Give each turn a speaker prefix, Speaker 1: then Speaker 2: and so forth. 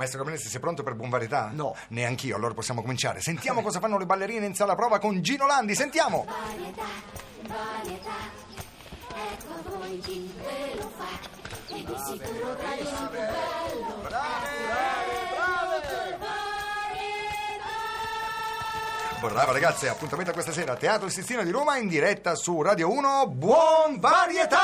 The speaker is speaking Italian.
Speaker 1: Maestro Cabanesi, sei pronto per buon varietà?
Speaker 2: No.
Speaker 1: Neanch'io, allora possiamo cominciare. Sentiamo cosa fanno le ballerine in sala prova con Gino Landi, sentiamo!
Speaker 3: Varietà, varietà, ecco a voi chi ve lo fa, e di sicuro tradisci più bello.
Speaker 1: Brava ragazze, appuntamento a questa sera, Teatro Sistino di Roma in diretta su Radio 1. Buon varietà!